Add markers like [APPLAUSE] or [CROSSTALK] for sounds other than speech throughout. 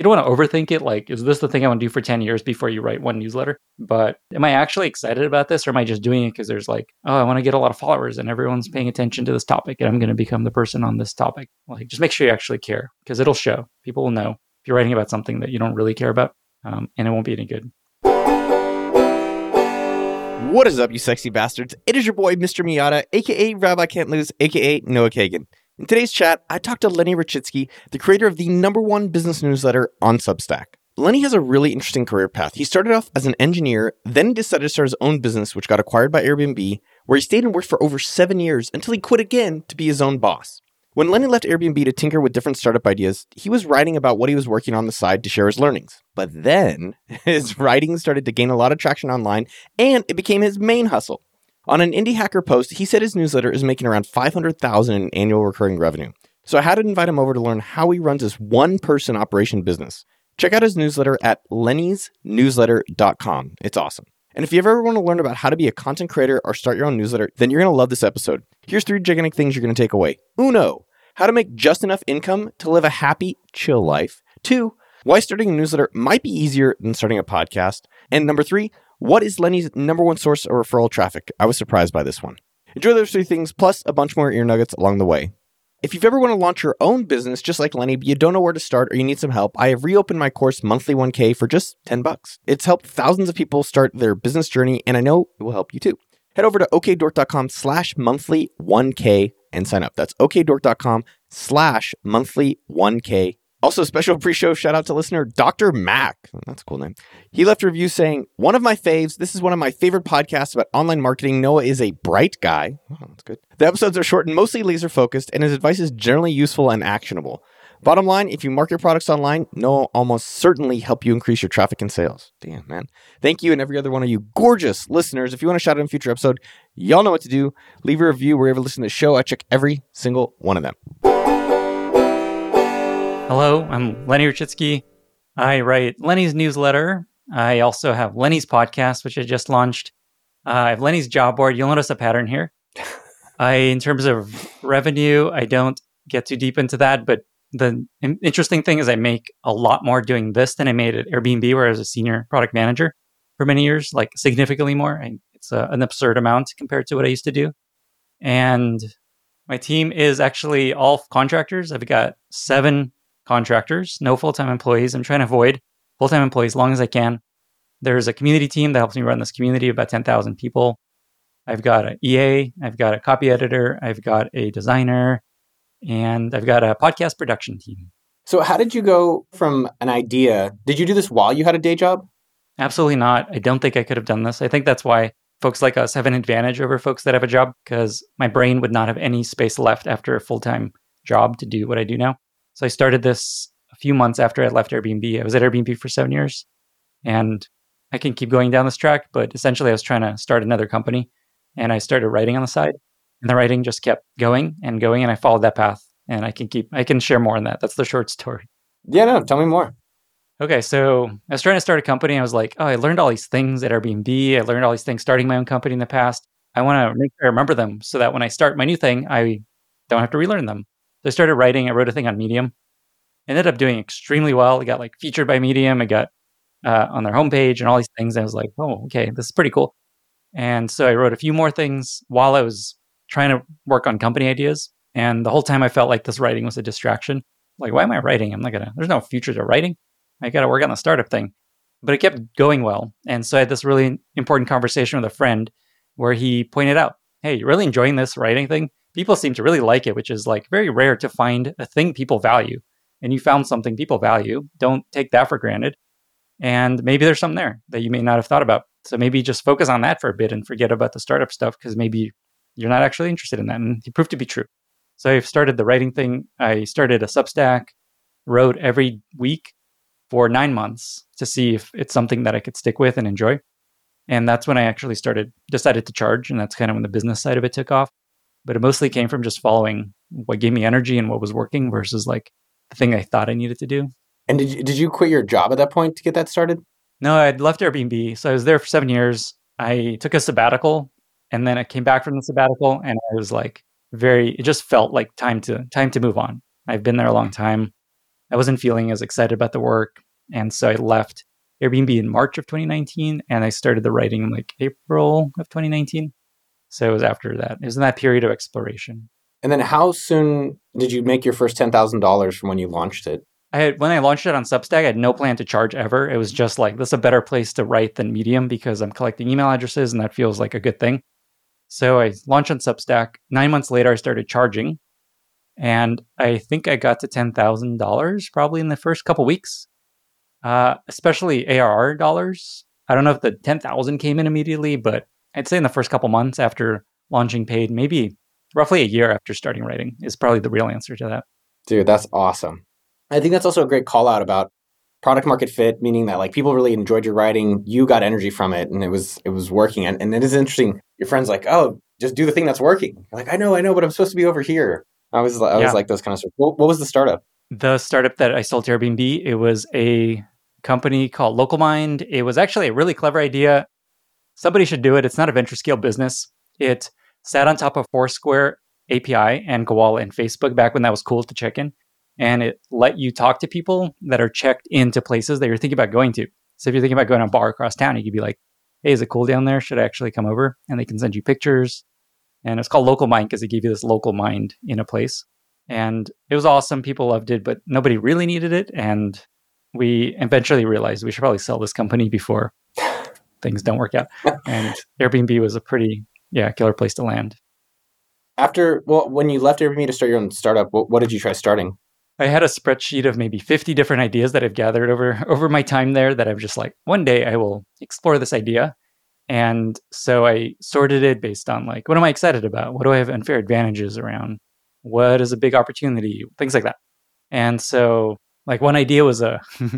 you don't want to overthink it. Like, is this the thing I want to do for 10 years before you write one newsletter? But am I actually excited about this or am I just doing it because there's like, oh, I want to get a lot of followers and everyone's paying attention to this topic and I'm going to become the person on this topic? Like, just make sure you actually care because it'll show. People will know if you're writing about something that you don't really care about um, and it won't be any good. What is up, you sexy bastards? It is your boy, Mr. Miata, aka Rabbi Can't Lose, aka Noah Kagan. In today's chat, I talked to Lenny Rachitsky, the creator of the number one business newsletter on Substack. Lenny has a really interesting career path. He started off as an engineer, then decided to start his own business, which got acquired by Airbnb, where he stayed and worked for over seven years until he quit again to be his own boss. When Lenny left Airbnb to tinker with different startup ideas, he was writing about what he was working on the side to share his learnings. But then [LAUGHS] his writing started to gain a lot of traction online and it became his main hustle. On an indie hacker post, he said his newsletter is making around 500,000 in annual recurring revenue. So I had to invite him over to learn how he runs his one person operation business. Check out his newsletter at lennysnewsletter.com. It's awesome. And if you ever want to learn about how to be a content creator or start your own newsletter, then you're going to love this episode. Here's three gigantic things you're going to take away. Uno, how to make just enough income to live a happy, chill life. Two, why starting a newsletter might be easier than starting a podcast. And number three, what is Lenny's number one source of referral traffic? I was surprised by this one. Enjoy those three things, plus a bunch more ear nuggets along the way. If you've ever want to launch your own business just like Lenny, but you don't know where to start or you need some help, I have reopened my course Monthly 1K for just 10 bucks. It's helped thousands of people start their business journey, and I know it will help you too. Head over to okdork.com slash monthly 1K and sign up. That's okdork.com slash monthly 1K also, special pre-show shout out to listener Dr. Mac. That's a cool name. He left a review saying, "One of my faves. This is one of my favorite podcasts about online marketing. Noah is a bright guy. Oh, that's good. The episodes are short and mostly laser focused, and his advice is generally useful and actionable. Bottom line, if you market your products online, Noah almost certainly help you increase your traffic and sales. Damn, man. Thank you and every other one of you gorgeous listeners. If you want to shout out in a future episode, y'all know what to do. Leave a review wherever you listen to the show. I check every single one of them. Hello, I'm Lenny Rachitsky. I write Lenny's newsletter. I also have Lenny's podcast, which I just launched. Uh, I have Lenny's job board. You'll notice a pattern here. [LAUGHS] I, in terms of revenue, I don't get too deep into that, but the interesting thing is I make a lot more doing this than I made at Airbnb, where I was a senior product manager for many years, like significantly more. I, it's a, an absurd amount compared to what I used to do. And my team is actually all contractors. I've got seven contractors, no full time employees. I'm trying to avoid full time employees as long as I can. There's a community team that helps me run this community of about 10,000 people. I've got an EA, I've got a copy editor, I've got a designer, and I've got a podcast production team. So, how did you go from an idea? Did you do this while you had a day job? Absolutely not. I don't think I could have done this. I think that's why folks like us have an advantage over folks that have a job because my brain would not have any space left after a full time job to do what I do now. So I started this a few months after I left Airbnb. I was at Airbnb for seven years and I can keep going down this track, but essentially I was trying to start another company and I started writing on the side and the writing just kept going and going and I followed that path and I can keep, I can share more on that. That's the short story. Yeah, no, tell me more. Okay, so I was trying to start a company. I was like, oh, I learned all these things at Airbnb. I learned all these things starting my own company in the past. I want to make sure I remember them so that when I start my new thing, I don't have to relearn them. So I started writing. I wrote a thing on Medium. Ended up doing extremely well. It got like featured by Medium. I got uh, on their homepage and all these things. I was like, oh, okay, this is pretty cool. And so I wrote a few more things while I was trying to work on company ideas. And the whole time I felt like this writing was a distraction. Like, why am I writing? I'm not gonna, there's no future to writing. I gotta work on the startup thing. But it kept going well. And so I had this really important conversation with a friend where he pointed out, hey, you're really enjoying this writing thing? People seem to really like it, which is like very rare to find a thing people value. And you found something people value. Don't take that for granted. And maybe there's something there that you may not have thought about. So maybe just focus on that for a bit and forget about the startup stuff because maybe you're not actually interested in that. And it proved to be true. So I've started the writing thing. I started a Substack, wrote every week for nine months to see if it's something that I could stick with and enjoy. And that's when I actually started, decided to charge. And that's kind of when the business side of it took off but it mostly came from just following what gave me energy and what was working versus like the thing I thought I needed to do. And did you, did you quit your job at that point to get that started? No, I'd left Airbnb. So I was there for seven years. I took a sabbatical and then I came back from the sabbatical and I was like very, it just felt like time to, time to move on. I've been there a long time. I wasn't feeling as excited about the work. And so I left Airbnb in March of 2019 and I started the writing in like April of 2019. So it was after that. It was in that period of exploration. And then how soon did you make your first $10,000 from when you launched it? I had when I launched it on Substack, I had no plan to charge ever. It was just like this is a better place to write than Medium because I'm collecting email addresses and that feels like a good thing. So I launched on Substack. Nine months later, I started charging, and I think I got to ten thousand dollars probably in the first couple weeks, uh, especially ARR dollars. I don't know if the ten thousand came in immediately, but I'd say in the first couple months after launching paid, maybe roughly a year after starting writing is probably the real answer to that. Dude, that's awesome. I think that's also a great call out about product market fit, meaning that like people really enjoyed your writing, you got energy from it, and it was it was working. And, and it is interesting. Your friends like, oh, just do the thing that's working. You're like, I know, I know, but I'm supposed to be over here. I was I was yeah. like those kind of stuff. What, what was the startup? The startup that I sold to Airbnb, it was a company called Local Mind. It was actually a really clever idea. Somebody should do it. It's not a venture scale business. It sat on top of Foursquare API and Gowalla and Facebook back when that was cool to check in and it let you talk to people that are checked into places that you're thinking about going to. So if you're thinking about going to a bar across town, you could be like, "Hey, is it cool down there? Should I actually come over?" And they can send you pictures. And it's called Local Mind because it gave you this local mind in a place. And it was awesome. People loved it, but nobody really needed it. And we eventually realized we should probably sell this company before things don't work out. And Airbnb was a pretty, yeah, killer place to land. After, well, when you left Airbnb to start your own startup, what, what did you try starting? I had a spreadsheet of maybe 50 different ideas that I've gathered over [LAUGHS] over my time there that I'm just like one day I will explore this idea. And so I sorted it based on like what am I excited about? What do I have unfair advantages around? What is a big opportunity? Things like that. And so like one idea was a [LAUGHS] uh,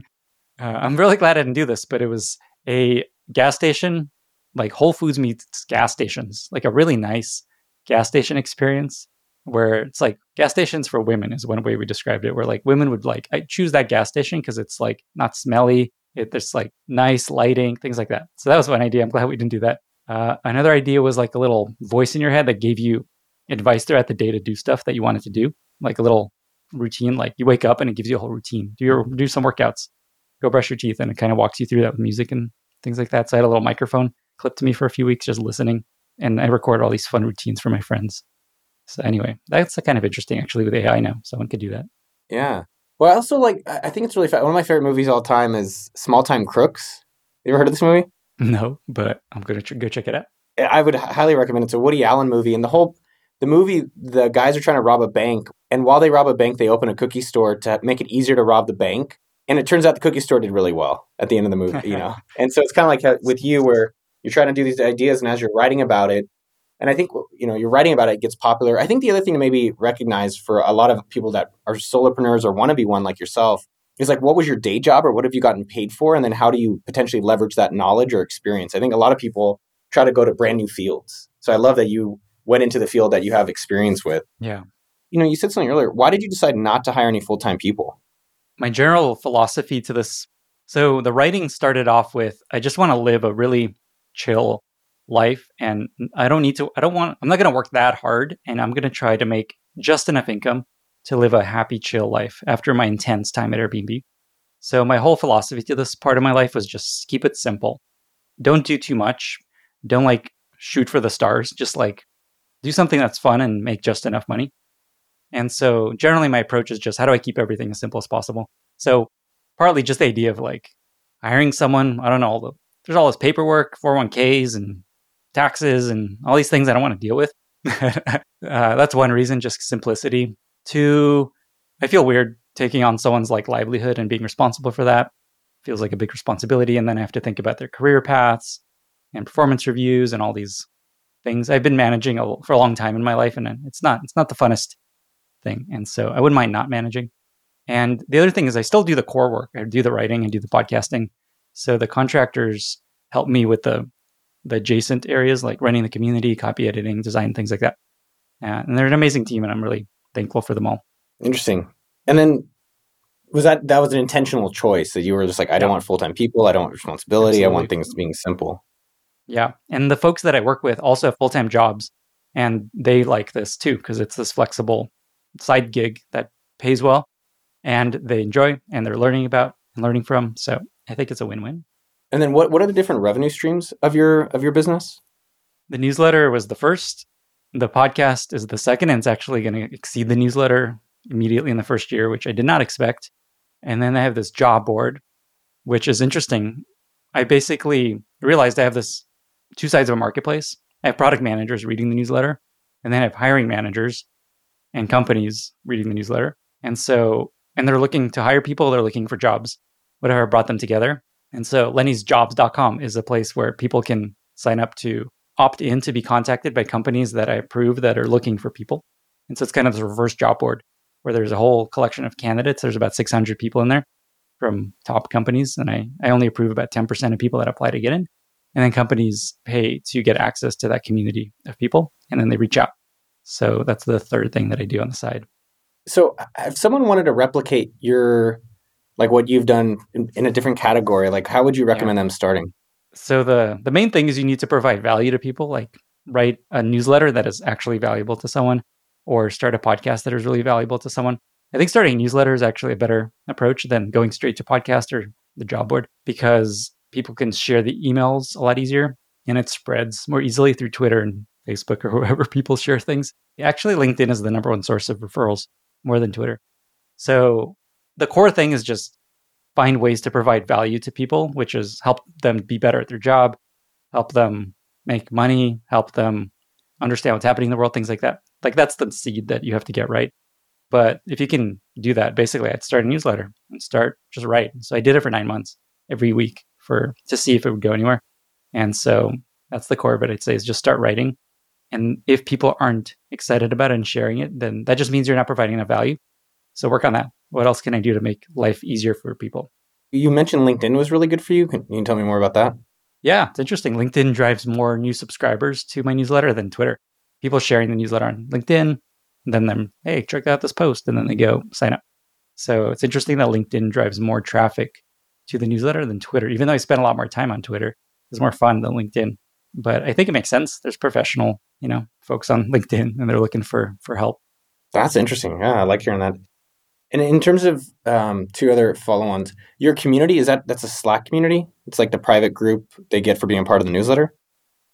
I'm really glad I didn't do this, but it was a gas station like Whole Foods meets gas stations, like a really nice gas station experience where it's like gas stations for women is one way we described it where like women would like i choose that gas station because it's like not smelly it, there's like nice lighting things like that. So that was one idea i'm glad we didn't do that. Uh, another idea was like a little voice in your head that gave you advice throughout the day to do stuff that you wanted to do like a little routine like you wake up and it gives you a whole routine. Do your do some workouts go brush your teeth and it kind of walks you through that with music and things like that so i had a little microphone clipped to me for a few weeks just listening and i recorded all these fun routines for my friends so anyway, that's kind of interesting actually with AI now. Someone could do that. Yeah. Well, I also like. I think it's really fun. One of my favorite movies all time is Small Time Crooks. You ever heard of this movie? No, but I'm gonna ch- go check it out. I would highly recommend it. It's a Woody Allen movie, and the whole the movie, the guys are trying to rob a bank, and while they rob a bank, they open a cookie store to make it easier to rob the bank. And it turns out the cookie store did really well at the end of the movie, you know. [LAUGHS] and so it's kind of like with you, where you're trying to do these ideas, and as you're writing about it, and I think you know you're writing about it, it gets popular. I think the other thing to maybe recognize for a lot of people that are solopreneurs or want to be one like yourself is like what was your day job or what have you gotten paid for, and then how do you potentially leverage that knowledge or experience? I think a lot of people try to go to brand new fields. So I love that you went into the field that you have experience with. Yeah. You know, you said something earlier. Why did you decide not to hire any full time people? My general philosophy to this. So the writing started off with I just want to live a really chill life and I don't need to I don't want I'm not going to work that hard and I'm going to try to make just enough income to live a happy chill life after my intense time at Airbnb. So my whole philosophy to this part of my life was just keep it simple. Don't do too much. Don't like shoot for the stars. Just like do something that's fun and make just enough money. And so generally my approach is just how do I keep everything as simple as possible? So partly just the idea of like hiring someone, I don't know, all the, there's all this paperwork, 401ks and taxes and all these things I don't want to deal with. [LAUGHS] uh, that's one reason, just simplicity. Two, I feel weird taking on someone's like livelihood and being responsible for that. Feels like a big responsibility, and then I have to think about their career paths and performance reviews and all these things. I've been managing a, for a long time in my life, and it's not it's not the funnest thing, and so I wouldn't mind not managing. And the other thing is, I still do the core work. I do the writing and do the podcasting. So the contractors help me with the the adjacent areas like running the community, copy editing, design, things like that. Uh, and they're an amazing team, and I'm really thankful for them all. Interesting. And then was that that was an intentional choice that you were just like, I don't want full time people, I don't want responsibility, Absolutely. I want things being simple. Yeah, and the folks that I work with also have full time jobs, and they like this too because it's this flexible side gig that pays well. and they enjoy and they're learning about and learning from. So I think it's a win-win. And then what what are the different revenue streams of your of your business? The newsletter was the first. The podcast is the second, and it's actually going to exceed the newsletter immediately in the first year, which I did not expect. And then I have this job board, which is interesting. I basically realized I have this two sides of a marketplace. I have product managers reading the newsletter, and then I have hiring managers and companies reading the newsletter. And so, and they're looking to hire people, they're looking for jobs, whatever brought them together. And so, lennysjobs.com is a place where people can sign up to opt in to be contacted by companies that I approve that are looking for people. And so, it's kind of this reverse job board where there's a whole collection of candidates. There's about 600 people in there from top companies. And I, I only approve about 10% of people that apply to get in. And then companies pay to get access to that community of people. And then they reach out. So that's the third thing that I do on the side. So uh, if someone wanted to replicate your like what you've done in, in a different category, like how would you recommend yeah. them starting? So the the main thing is you need to provide value to people, like write a newsletter that is actually valuable to someone or start a podcast that is really valuable to someone. I think starting a newsletter is actually a better approach than going straight to podcast or the job board because people can share the emails a lot easier and it spreads more easily through Twitter and Facebook or [LAUGHS] wherever people share things. Actually, LinkedIn is the number one source of referrals more than Twitter. So the core thing is just find ways to provide value to people, which is help them be better at their job, help them make money, help them understand what's happening in the world, things like that. Like that's the seed that you have to get right. But if you can do that, basically I'd start a newsletter and start just write. So I did it for nine months every week for to see if it would go anywhere. And so that's the core of it. I'd say is just start writing and if people aren't excited about it and sharing it, then that just means you're not providing enough value. So work on that. What else can I do to make life easier for people? You mentioned LinkedIn was really good for you. Can you tell me more about that? Yeah, it's interesting. LinkedIn drives more new subscribers to my newsletter than Twitter. People sharing the newsletter on LinkedIn, then them, hey, check out this post, and then they go sign up. So it's interesting that LinkedIn drives more traffic to the newsletter than Twitter. Even though I spend a lot more time on Twitter, it's more fun than LinkedIn. But I think it makes sense. There's professional you know folks on LinkedIn and they're looking for for help. That's interesting. Yeah, I like hearing that. And in terms of um, two other follow-ons, your community is that that's a Slack community. It's like the private group they get for being part of the newsletter.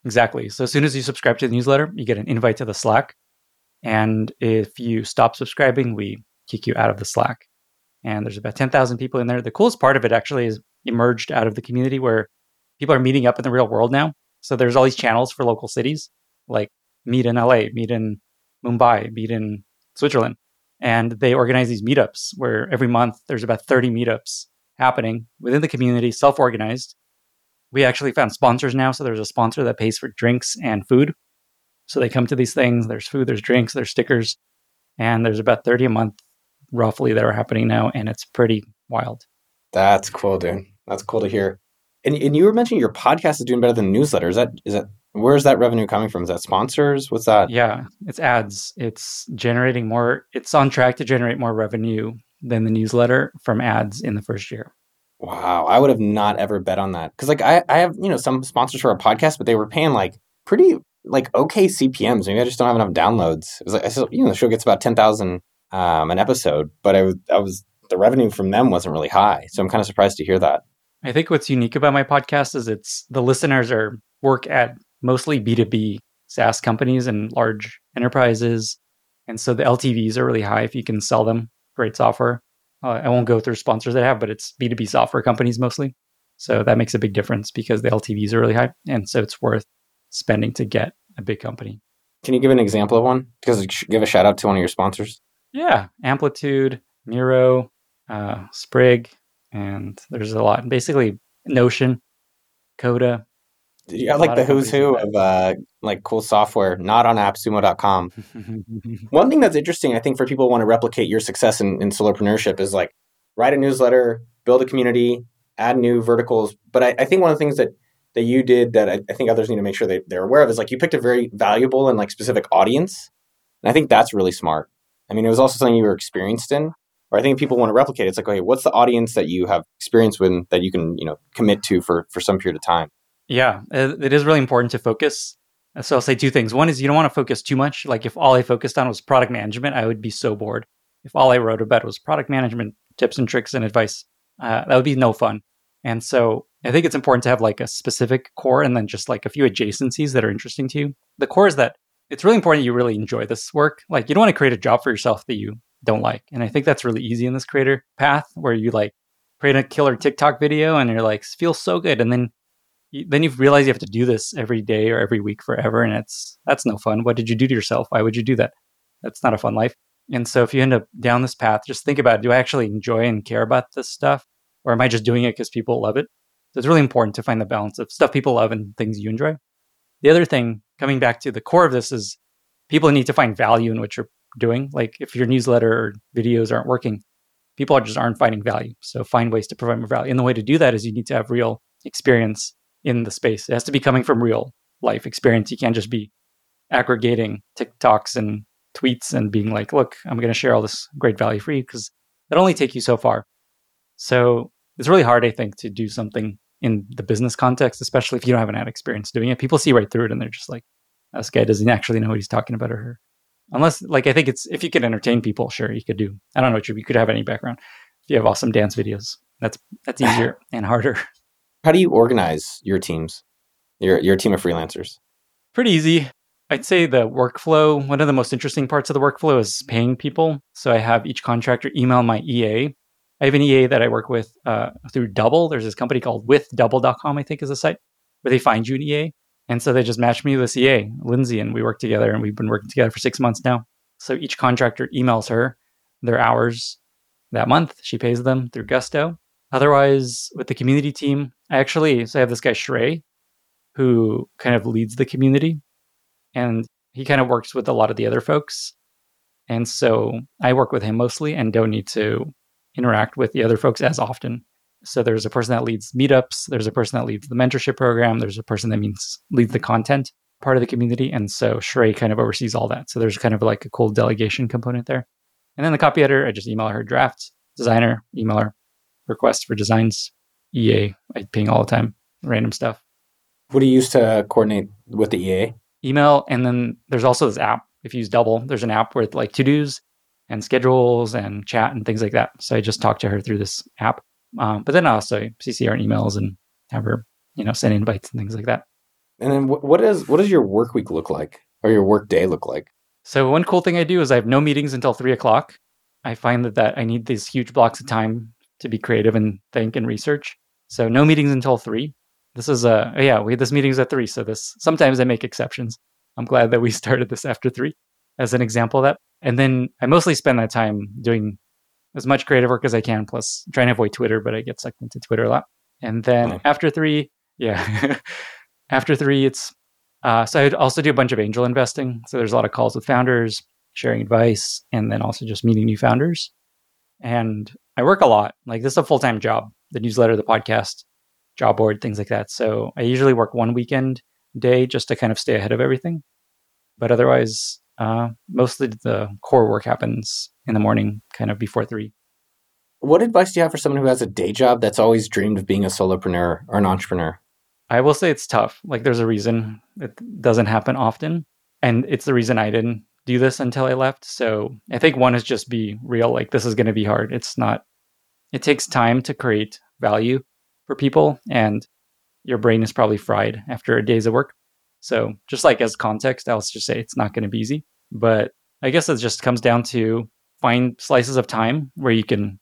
Exactly. So as soon as you subscribe to the newsletter, you get an invite to the Slack. And if you stop subscribing, we kick you out of the Slack. And there's about 10,000 people in there. The coolest part of it actually is emerged out of the community where people are meeting up in the real world now. So there's all these channels for local cities, like meet in LA, meet in Mumbai, meet in Switzerland. And they organize these meetups where every month there's about 30 meetups happening within the community, self organized. We actually found sponsors now. So there's a sponsor that pays for drinks and food. So they come to these things. There's food, there's drinks, there's stickers. And there's about 30 a month roughly that are happening now. And it's pretty wild. That's cool, dude. That's cool to hear. And, and you were mentioning your podcast is doing better than newsletter. Is that is that Where's that revenue coming from? Is that sponsors? What's that? Yeah, it's ads. It's generating more. It's on track to generate more revenue than the newsletter from ads in the first year. Wow, I would have not ever bet on that because like I, I have you know some sponsors for our podcast, but they were paying like pretty like okay CPMS. Maybe I just don't have enough downloads. It was like I said, you know the show gets about ten thousand um, an episode, but I was I was the revenue from them wasn't really high, so I'm kind of surprised to hear that. I think what's unique about my podcast is it's the listeners are work at mostly B2B SaaS companies and large enterprises. And so the LTVs are really high if you can sell them great software. Uh, I won't go through sponsors that have, but it's B2B software companies mostly. So that makes a big difference because the LTVs are really high. And so it's worth spending to get a big company. Can you give an example of one? Because give a shout out to one of your sponsors. Yeah, Amplitude, Miro, uh, Sprig, and there's a lot. Basically, Notion, Coda, you got like the who's who of uh, like cool software, not on appsumo.com. [LAUGHS] One thing that's interesting, I think, for people who want to replicate your success in, in solopreneurship is like write a newsletter, build a community, add new verticals. But I, I think one of the things that that you did that I, I, think others need to make sure they, they're aware of is like you picked a very valuable and like specific audience. And I think that's really smart. I mean, it was also something you were experienced in. Or I think people want to replicate. It's like, okay, what's the audience that you have experience with that you can, you know, commit to for for some period of time? Yeah, it is really important to focus. So I'll say two things. One is you don't want to focus too much. Like if all I focused on was product management, I would be so bored. if all I wrote about was product management tips and tricks and advice, uh, that would be no fun. And so I think it's important to have like a specific core and then just like a few adjacencies that are interesting to you. The core is that it's really important you really enjoy this work. Like you don't want to create a job for yourself that you don't like. And I think that's really easy in this creator path where you like create a killer TikTok video and you're like feels so good and then then you realize you have to do this every day or every week forever and it's that's no fun. What did you do to yourself? Why would you do that? That's not a fun life. And so if you end up down this path, just think about do I actually enjoy and care about this stuff or am I just doing it because people love it? So it's really important to find the balance of stuff people love and things you enjoy. The other thing, coming back to the core of this, is people need to find value in what you're doing. Like if your newsletter or videos aren't working, people just aren't finding value. So find ways to provide more value. And the way to do that is you need to have real experience in the space. It has to be coming from real life experience. You can't just be aggregating TikToks and tweets and being like, look, I'm going to share all this great value for you because that only take you so far. So it's really hard, I think, to do something in the business context, especially if you don't have an ad experience doing it. People see right through it and they're just like, this guy doesn't actually know what he's talking about or her. Unless, like, I think it's if you could entertain people, sure, you could do. I don't know what you, you could have any background. If you have awesome dance videos, that's that's easier and harder. [LAUGHS] How do you organize your teams, your your team of freelancers? Pretty easy. I'd say the workflow. One of the most interesting parts of the workflow is paying people. So I have each contractor email my EA I have an EA that I work with uh, through Double. There's this company called withdouble.com, I think is a site where they find you an EA. And so they just matched me with EA, Lindsay, and we work together and we've been working together for six months now. So each contractor emails her their hours that month. She pays them through Gusto. Otherwise, with the community team, I actually, so I have this guy, Shrey, who kind of leads the community and he kind of works with a lot of the other folks. And so I work with him mostly and don't need to interact with the other folks as often. So there's a person that leads meetups, there's a person that leads the mentorship program, there's a person that means leads the content part of the community. And so Shrey kind of oversees all that. So there's kind of like a cool delegation component there. And then the copy editor, I just email her drafts, designer, email her requests for designs, EA, I ping all the time, random stuff. What do you use to coordinate with the EA? Email. And then there's also this app. If you use Double, there's an app with like to dos and schedules and chat and things like that. So I just talk to her through this app. Um, but then I also CC her emails and have her, you know, send invites and things like that. And then what is what does your work week look like or your work day look like? So one cool thing I do is I have no meetings until three o'clock. I find that that I need these huge blocks of time to be creative and think and research. So no meetings until three. This is a oh yeah, we had this meetings at three. So this sometimes I make exceptions. I'm glad that we [LAUGHS] started this after three as an example of that. And then I mostly spend that time doing as much creative work as I can, plus trying to avoid Twitter, but I get sucked into Twitter a lot. And then oh. after three, yeah, [LAUGHS] after three, it's uh, so I'd also do a bunch of angel investing. So there's a lot of calls with founders, sharing advice, and then also just meeting new founders. And I work a lot. Like this is a full time job. The newsletter, the podcast, job board, things like that. So I usually work one weekend day just to kind of stay ahead of everything. But otherwise, uh, mostly the core work happens in the morning, kind of before three. What advice do you have for someone who has a day job that's always dreamed of being a solopreneur or an entrepreneur? I will say it's tough. Like there's a reason it doesn't happen often. And it's the reason I didn't do this until I left. So I think one is just be real. Like this is going to be hard. It's not, it takes time to create value for people. And your brain is probably fried after a days of work. So just like as context, I'll just say it's not going to be easy. But I guess it just comes down to find slices of time where you can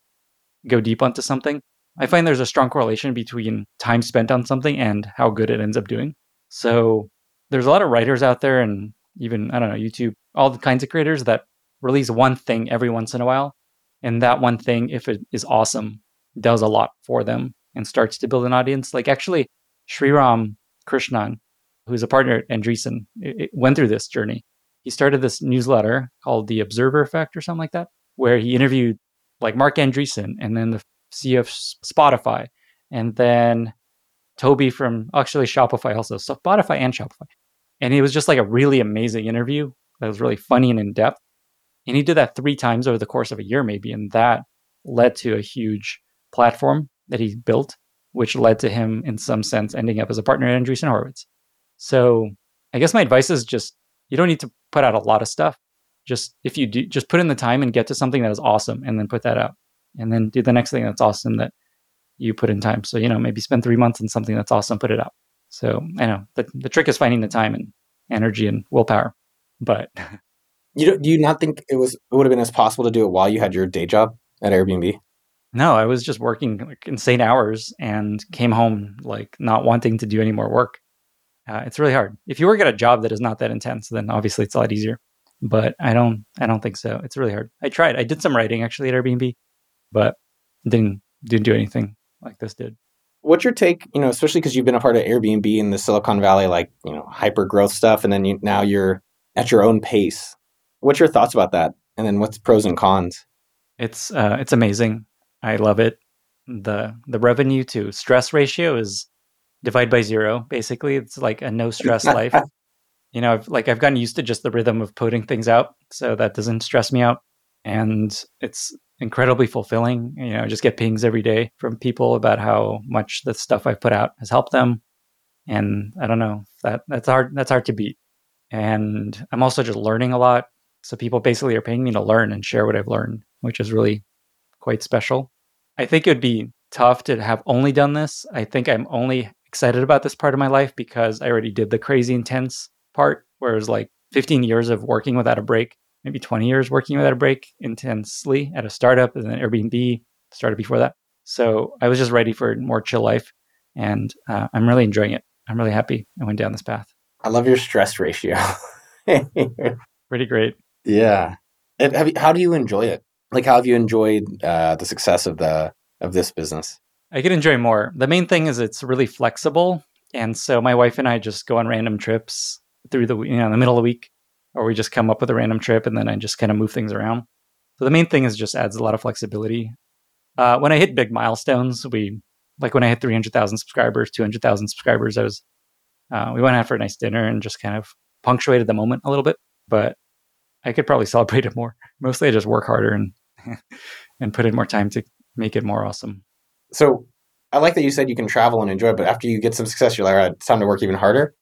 go deep onto something. I find there's a strong correlation between time spent on something and how good it ends up doing. So there's a lot of writers out there and even, I don't know, YouTube, all the kinds of creators that release one thing every once in a while. And that one thing, if it is awesome, does a lot for them and starts to build an audience. Like actually, Sriram Krishnan, who's a partner at Andreessen, went through this journey. He started this newsletter called The Observer Effect or something like that, where he interviewed like Mark Andreessen and then the CEO of Spotify and then Tobi from actually Shopify also. So Spotify and Shopify. And it was just like a really amazing interview that was really funny and in depth. And he did that three times over the course of a year, maybe. And that led to a huge platform that he built, which led to him, in some sense, ending up as a partner at Andreessen Horowitz. So I guess my advice is just you don't need to put out a lot of stuff. Just if you do, just put in the time and get to something that is awesome, and then put that out, and then do the next thing that's awesome that you put in time. So you know, maybe spend three months on something that's awesome, put it out. So I know the the trick is finding the time and energy and willpower. But you do, do you not think it was it would have been as possible to do it while you had your day job at Airbnb? No, I was just working like insane hours and came home like not wanting to do any more work. Uh, it's really hard. If you work at a job that is not that intense, then obviously it's a lot easier. But I don't, I don't think so. It's really hard. I tried. I did some writing actually at Airbnb, but didn't didn't do anything like this did. What's your take? You know, especially because you've been a part of Airbnb in the Silicon Valley, like you know, hyper growth stuff, and then you, now you're at your own pace. What's your thoughts about that? And then what's pros and cons? It's uh, it's amazing. I love it. the The revenue to stress ratio is divide by zero. Basically, it's like a no stress [LAUGHS] life. You know, I've, like I've gotten used to just the rhythm of putting things out, so that doesn't stress me out, and it's incredibly fulfilling. You know, I just get pings every day from people about how much the stuff I've put out has helped them, and I don't know that that's hard. That's hard to beat. And I'm also just learning a lot. So people basically are paying me to learn and share what I've learned, which is really quite special. I think it would be tough to have only done this. I think I'm only excited about this part of my life because I already did the crazy intense part, where it was like 15 years of working without a break, maybe 20 years working without a break intensely at a startup and then Airbnb started before that. So I was just ready for more chill life, and uh, I'm really enjoying it. I'm really happy I went down this path. I love your stress ratio. [LAUGHS] Pretty great. Yeah. And have you, how do you enjoy it? Like, how have you enjoyed uh, the success of the of this business? I could enjoy more. The main thing is it's really flexible, and so my wife and I just go on random trips through the you know in the middle of the week, or we just come up with a random trip and then I just kind of move things around. So the main thing is just adds a lot of flexibility. Uh, when I hit big milestones, we like when I hit 300,000 subscribers, 200,000 subscribers, I was uh, we went out for a nice dinner and just kind of punctuated the moment a little bit. But I could probably [LAUGHS] celebrate it more. Mostly, I just work harder and [LAUGHS] and put in more time to make it more awesome. So I like that you said you can travel and enjoy, but after you get some success, you're like, all right, it's time to work even harder.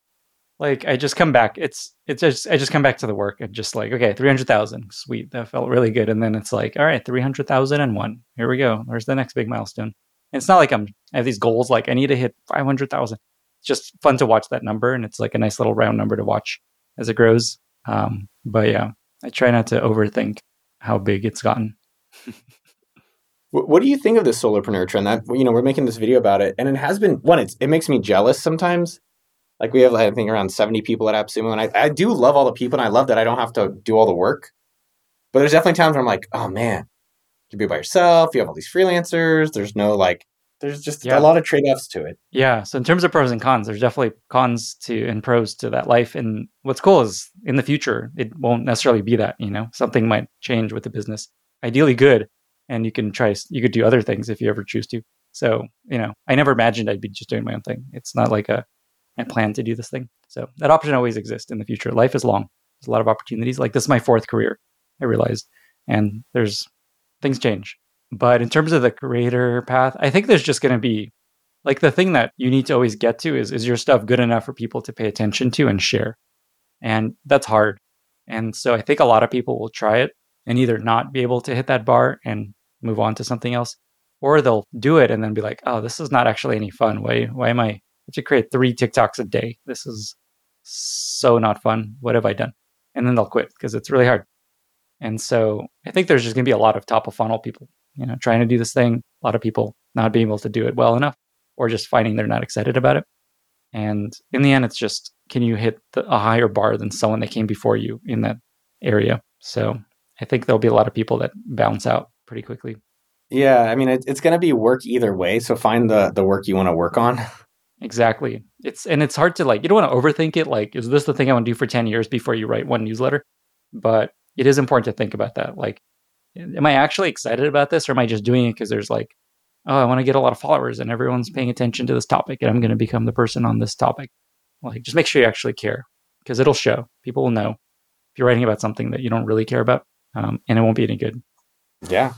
Like I just come back. It's it's just I just come back to the work and just like okay, three hundred thousand, sweet, that felt really good. And then it's like, all right, three hundred thousand and one. Here we go. There's the next big milestone. And it's not like I'm I have these goals like I need to hit five hundred thousand. It's just fun to watch that number, and it's like a nice little round number to watch as it grows. Um, but yeah, I try not to overthink how big it's gotten. [LAUGHS] what do you think of this solopreneur trend? That you know, we're making this video about it, and it has been one. It's, it makes me jealous sometimes. Like we have, I think, around seventy people at AppSumo, and I, I do love all the people, and I love that I don't have to do all the work. But there's definitely times where I'm like, oh man, you be by yourself. You have all these freelancers. There's no like there's just yeah. a lot of trade-offs to it. Yeah. So in terms of pros and cons, there's definitely cons to and pros to that life. And what's cool is in the future, it won't necessarily be that, you know, something might change with the business. Ideally good. And you can try you could do other things if you ever choose to. So, you know, I never imagined I'd be just doing my own thing. It's not like a I plan to do this thing. So that option always exists in the future. Life is long. There's a lot of opportunities. Like this is my fourth career, I realized. And there's things change. But in terms of the creator path, I think there's just going to be like the thing that you need to always get to is is your stuff good enough for people to pay attention to and share? And that's hard. And so I think a lot of people will try it and either not be able to hit that bar and move on to something else, or they'll do it and then be like, "Oh, this is not actually any fun. Why why am I have to create 3 TikToks a day? This is so not fun. What have I done?" And then they'll quit because it's really hard. And so I think there's just going to be a lot of top of funnel people you know, trying to do this thing, a lot of people not being able to do it well enough or just finding they're not excited about it. And in the end, it's just can you hit the, a higher bar than someone that came before you in that area? So I think there'll be a lot of people that bounce out pretty quickly. Yeah, I mean, it, it's going to be work either way. So find the the work you want to work on. [LAUGHS] Exactly. It's and it's hard to like you don't want to overthink it. Like, is this the thing I want to do for ten years before you write one newsletter? But it is important to think about that. Like, am I actually excited about this or am I just doing it because there's like, oh, I want to get a lot of followers and everyone's paying attention to this topic and I'm going to become the person on this topic? Like, just make sure you actually care because it'll show. People will know if you're writing about something that you don't really care about um, and it won't be any good. Yeah.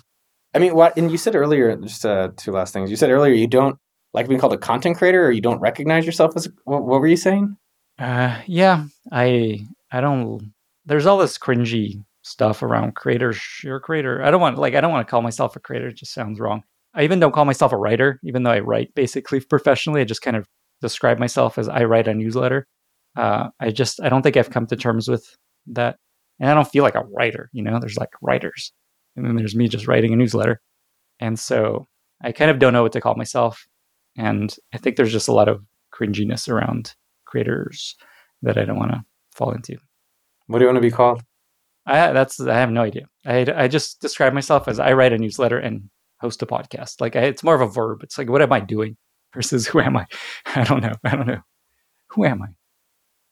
I mean, what, and you said earlier, just uh, two last things. You said earlier you don't like being called a content creator or you don't recognize yourself as, what, what were you saying? Uh, yeah, I, I don't, there's all this cringy stuff around creators. You're a creator. I don't want like I don't want to call myself a creator. It just sounds wrong. I even don't call myself a writer, even though I write basically [LAUGHS] professionally. I just kind of describe myself as I write a newsletter. Uh, I just I don't think I've come to terms with that, and I don't feel like a writer. You know, there's like writers, and then there's me just writing a newsletter, and so I kind of don't know what to call myself, and I think there's just a lot of cringiness around creators that I don't want to fall into. What do you want to be called? I that's I have no idea. I I just describe myself as I write a newsletter and host a podcast. Like I, it's more of a verb. It's like what am I doing versus who am I? [LAUGHS] I don't know. I don't know. Who am I?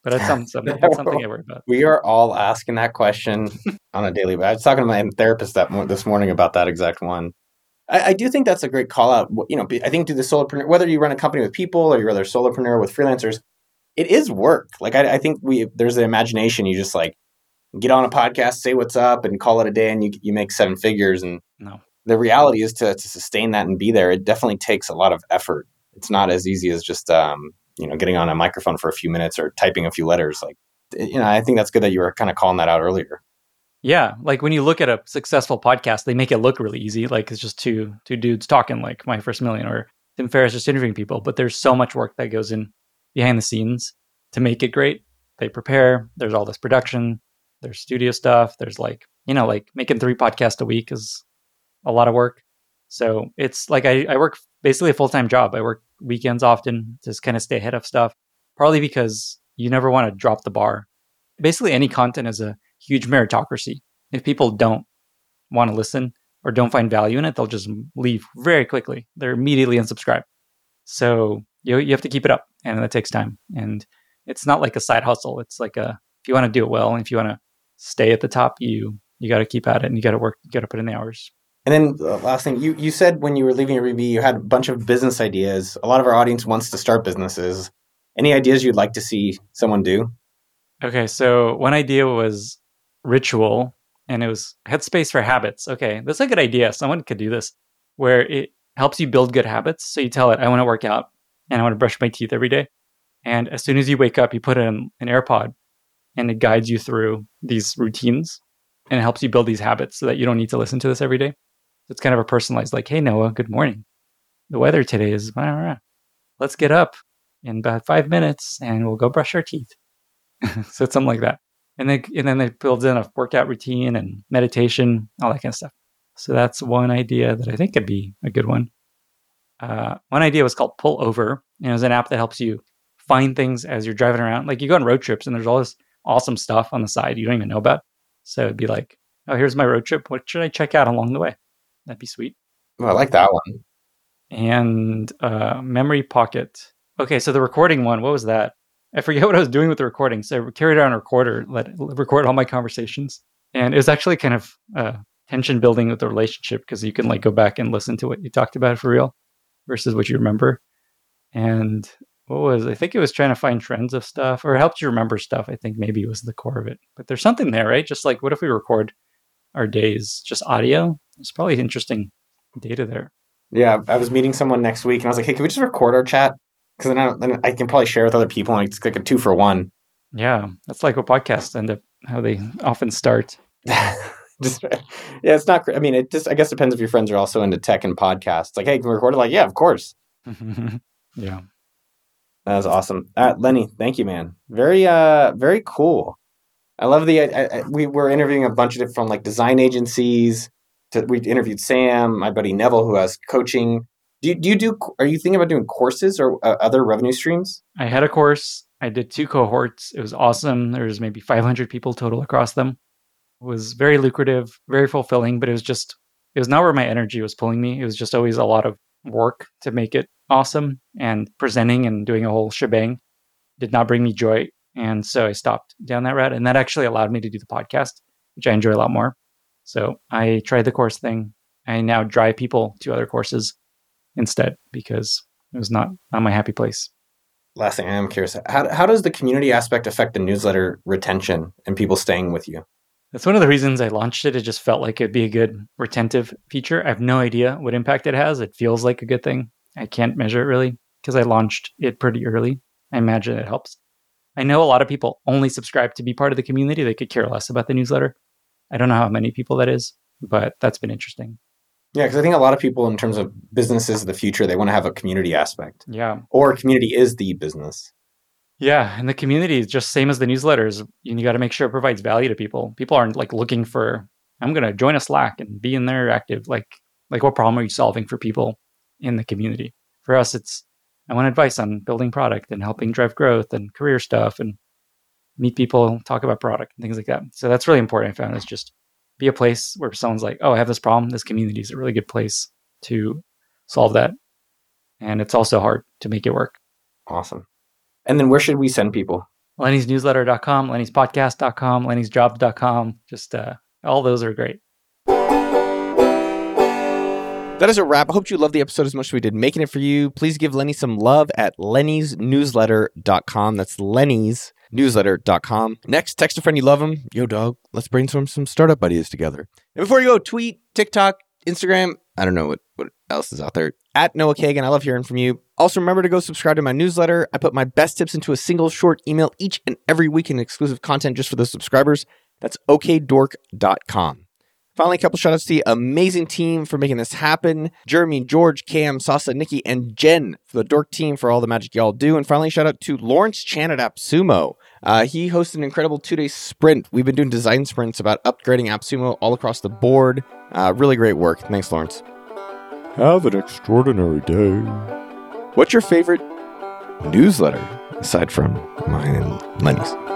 But that's something, [LAUGHS] that's something I worry about. We are all asking that question [LAUGHS] on a daily basis. I was talking to my therapist that mo- this morning about that exact one. I, I, do think that's a great call out. You know, I think to the solopreneur, whether you run a company with people or you're a solopreneur with freelancers, it is work. Like I, I think we there's the imagination. You just like get on a podcast, say what's up, and call it a day, and you you make seven figures. And no. the reality is to to sustain that and be there. It definitely takes a lot of effort. It's not as easy as just um, you know getting on a microphone for a few minutes or typing a few letters. Like you know, I think that's good that you were kind of calling that out earlier. Yeah, like when you look at a successful podcast, they make it look really easy. Like it's just two two dudes talking, like My First Million or Tim Ferriss just interviewing people. But there's so much work that goes in behind the scenes to make it great. They prepare. There's all this production. There's studio stuff. There's like you know like making three podcasts a week is a lot of work. So it's like I, I work basically a full time job. I work weekends often to kind of stay ahead of stuff. Partly because you never want to drop the bar. Basically, any content is a huge meritocracy. If people don't want to listen or don't find value in it, they'll just leave very quickly. They're immediately unsubscribed. So you you have to keep it up, and that takes time. And it's not like a side hustle. It's like a if you want to do it well, and if you want to stay at the top, you you got to keep at it, and you got to work. You got to put in the hours. And then the last thing you you said when you were leaving Ruby, you had a bunch of business ideas. A lot of our audience wants to start businesses. Any ideas you'd like to see someone do? Okay, so one idea was ritual and it was headspace for habits. Okay, that's a good idea. Someone could do this where it helps you build good habits. So you tell it, I want to work out and I want to brush my teeth every day. And as soon as you wake up, you put in an AirPod and it guides you through these routines and it helps you build these habits so that you don't need to listen to this every day. It's kind of a personalized, like, hey, Noah, good morning. The weather today is, let's get up in about five minutes and we'll go brush our teeth. [LAUGHS] so it's something like that and then and then it builds in a workout routine and meditation, all that kind of stuff. So that's one idea that I think could be a good one. Uh, one idea was called Pull Over, and it was an app that helps you find things as you're driving around. Like you go on road trips, and there's all this awesome stuff on the side you don't even know about. So it'd be like, oh, here's my road trip. What should I check out along the way? That'd be sweet. Oh, I like that one. And uh, Memory Pocket. Okay, so the recording one, what was that? I forget what I was doing with the recording. So I carried on a recorder, let record all my conversations. And it was actually kind of uh, tension building with the relationship because you can like go back and listen to what you talked about for real versus what you remember. And what was I think it was trying to find trends of stuff or helped you remember stuff. I think maybe was the core of it. But there's something there, right? Just like what if we record our days just audio? It's probably interesting data there. Yeah, I was meeting someone next week and I was like, hey, can we just record our chat? Because then, I, then I can probably share with other people and it's like a two for one. Yeah, that's like what podcasts end up how they often start. [LAUGHS] just yeah, it's not. I mean, it just I guess depends if your friends are also into tech and podcasts. Like, hey, can we record it? Like, yeah, of course. [LAUGHS] yeah, that was awesome, uh, Lenny. Thank you, man. Very uh, very cool. I love the. I, I, we were interviewing a bunch of different like design agencies. To, we interviewed Sam, my buddy Neville, who has coaching do you, do you do? Are you thinking about doing courses or uh, other revenue streams? I had a course. I did two cohorts. It was awesome. There was maybe 500 people total across them. It was very lucrative, very fulfilling, but it was just it was not where my energy was pulling me. It was just always a lot of work to make it awesome, and presenting and doing a whole shebang did not bring me joy. And so I stopped down that route, and that actually allowed me to do the podcast, which I enjoy a lot more. So I tried the course thing. I now drive people to other courses instead because it was not not my happy place. Last thing I am curious, how how does the community aspect affect the newsletter retention and people staying with you? That's one of the reasons I launched it. It just felt like it'd be a good retentive feature. I have no idea what impact it has. It feels like a good thing. I can't measure it really because I launched it pretty early. I imagine it helps. I know a lot of people only subscribe to be part of the community. They could care less about the newsletter. I don't know how many people that is, but that's been interesting. Yeah, because I think a lot of people, in terms of businesses of the future, they want to have a community aspect, Yeah. or community is the business. Yeah, and the community is just same as the newsletters. You, got to make sure it provides value to people. People aren't like looking for I'm going to join a Slack and be in there active. Like like what problem are you solving for people in the community? For us, it's I want advice on building product and helping drive growth and career stuff and meet people, talk about product and things like that. So that's really important. I found is just be a place where someone's like, oh, I have this problem. This community is a really good place to solve that. And it's also hard to make it work. Awesome. And then where should we send people? Lenny'sNewsletter.com, Lenny'sPodcast.com, Lenny'sJobs.com. Just uh, all those are great. That is a wrap. I hope you loved the episode as much as we did making it for you. Please give Lenny some love at lennysnewsletter.com. That's lennysnewsletter.com. Next, text a friend you love him. Yo, dog, let's brainstorm some startup ideas together. And before you go, tweet, TikTok, Instagram. I don't know what, what else is out there. At Noah Kagan. I love hearing from you. Also, remember to go subscribe to my newsletter. I put my best tips into a single short email each and every week in exclusive content just for the subscribers. That's okdork.com. Finally, a couple shout outs to the amazing team for making this happen Jeremy, George, Cam, Sasa, Nikki, and Jen for the Dork team for all the magic y'all do. And finally, shout out to Lawrence Chan at AppSumo. Uh, he hosted an incredible two day sprint. We've been doing design sprints about upgrading AppSumo all across the board. Uh, really great work. Thanks, Lawrence. Have an extraordinary day. What's your favorite newsletter aside from mine and Lenny's?